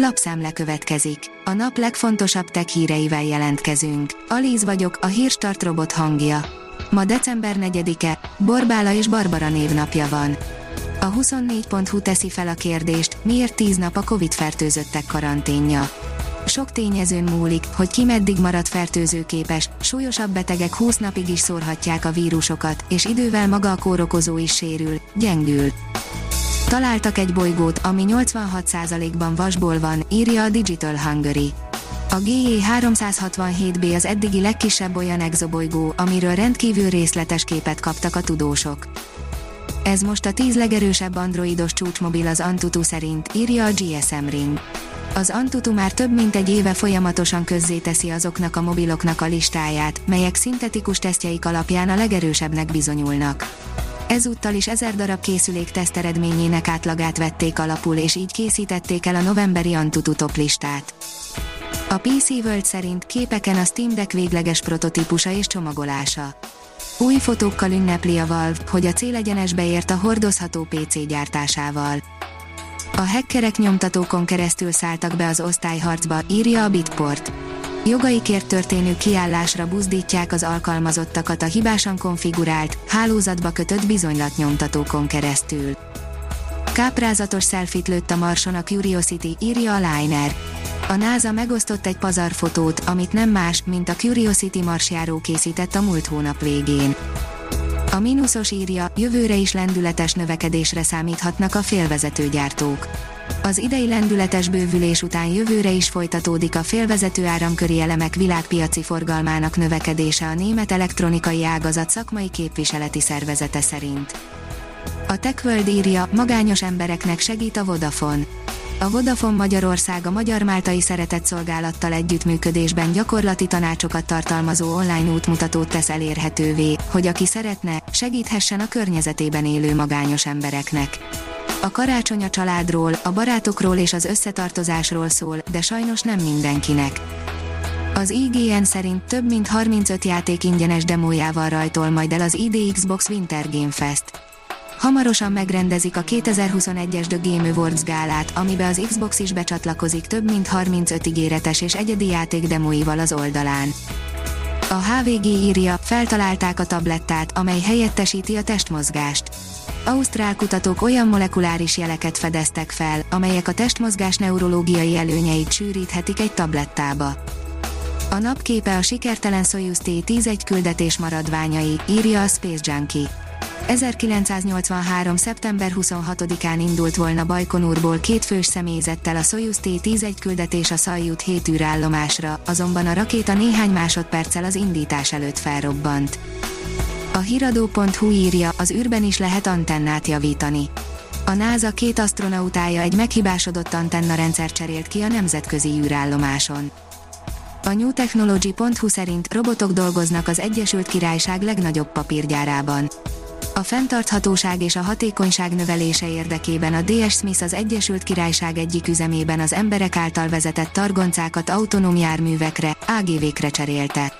Lapszemle következik. A nap legfontosabb tech híreivel jelentkezünk. Alíz vagyok, a hírstart robot hangja. Ma december 4-e, Borbála és Barbara névnapja van. A 24.hu teszi fel a kérdést, miért 10 nap a Covid-fertőzöttek karanténja. Sok tényezőn múlik, hogy ki meddig marad fertőzőképes, súlyosabb betegek 20 napig is szórhatják a vírusokat, és idővel maga a kórokozó is sérül, gyengül. Találtak egy bolygót, ami 86%-ban vasból van, írja a Digital Hungary. A GE367b az eddigi legkisebb olyan exobolygó, amiről rendkívül részletes képet kaptak a tudósok. Ez most a 10 legerősebb androidos csúcsmobil az Antutu szerint, írja a GSM Ring. Az Antutu már több mint egy éve folyamatosan közzéteszi azoknak a mobiloknak a listáját, melyek szintetikus tesztjeik alapján a legerősebbnek bizonyulnak. Ezúttal is ezer darab készülék teszteredményének átlagát vették alapul és így készítették el a novemberi Antutu top listát. A PC World szerint képeken a Steam Deck végleges prototípusa és csomagolása. Új fotókkal ünnepli a Valve, hogy a célegyenesbe ért a hordozható PC gyártásával. A hackerek nyomtatókon keresztül szálltak be az osztályharcba, írja a Bitport. Jogaikért történő kiállásra buzdítják az alkalmazottakat a hibásan konfigurált, hálózatba kötött bizonylatnyomtatókon keresztül. Káprázatos szelfit lőtt a Marson a Curiosity, írja a Liner. A NASA megosztott egy pazarfotót, amit nem más, mint a Curiosity marsjáró készített a múlt hónap végén. A mínuszos írja, jövőre is lendületes növekedésre számíthatnak a félvezetőgyártók. Az idei lendületes bővülés után jövőre is folytatódik a félvezető áramköri elemek világpiaci forgalmának növekedése a német elektronikai ágazat szakmai képviseleti szervezete szerint. A TechWorld írja, magányos embereknek segít a Vodafone. A Vodafone Magyarország a Magyar Máltai Szeretett Szolgálattal együttműködésben gyakorlati tanácsokat tartalmazó online útmutatót tesz elérhetővé, hogy aki szeretne, segíthessen a környezetében élő magányos embereknek. A karácsony a családról, a barátokról és az összetartozásról szól, de sajnos nem mindenkinek. Az IGN szerint több mint 35 játék ingyenes demójával rajtol majd el az ID Xbox Winter Game Fest. Hamarosan megrendezik a 2021-es The Game Awards gálát, amibe az Xbox is becsatlakozik több mint 35 ígéretes és egyedi játék demóival az oldalán. A HVG írja, feltalálták a tablettát, amely helyettesíti a testmozgást. Ausztrál kutatók olyan molekuláris jeleket fedeztek fel, amelyek a testmozgás neurológiai előnyeit sűríthetik egy tablettába. A napképe a sikertelen Soyuz T-11 küldetés maradványai, írja a Space Junkie. 1983. szeptember 26-án indult volna Bajkonurból két fős személyzettel a Soyuz T-11 küldetés a Szajut 7 űrállomásra, azonban a rakéta néhány másodperccel az indítás előtt felrobbant. A hiradó.hu írja, az űrben is lehet antennát javítani. A NASA két astronautája egy meghibásodott antennarendszer cserélt ki a nemzetközi űrállomáson. A newtechnology.hu szerint robotok dolgoznak az Egyesült Királyság legnagyobb papírgyárában. A fenntarthatóság és a hatékonyság növelése érdekében a DS Smith az Egyesült Királyság egyik üzemében az emberek által vezetett targoncákat autonóm járművekre, AGV-kre cserélte.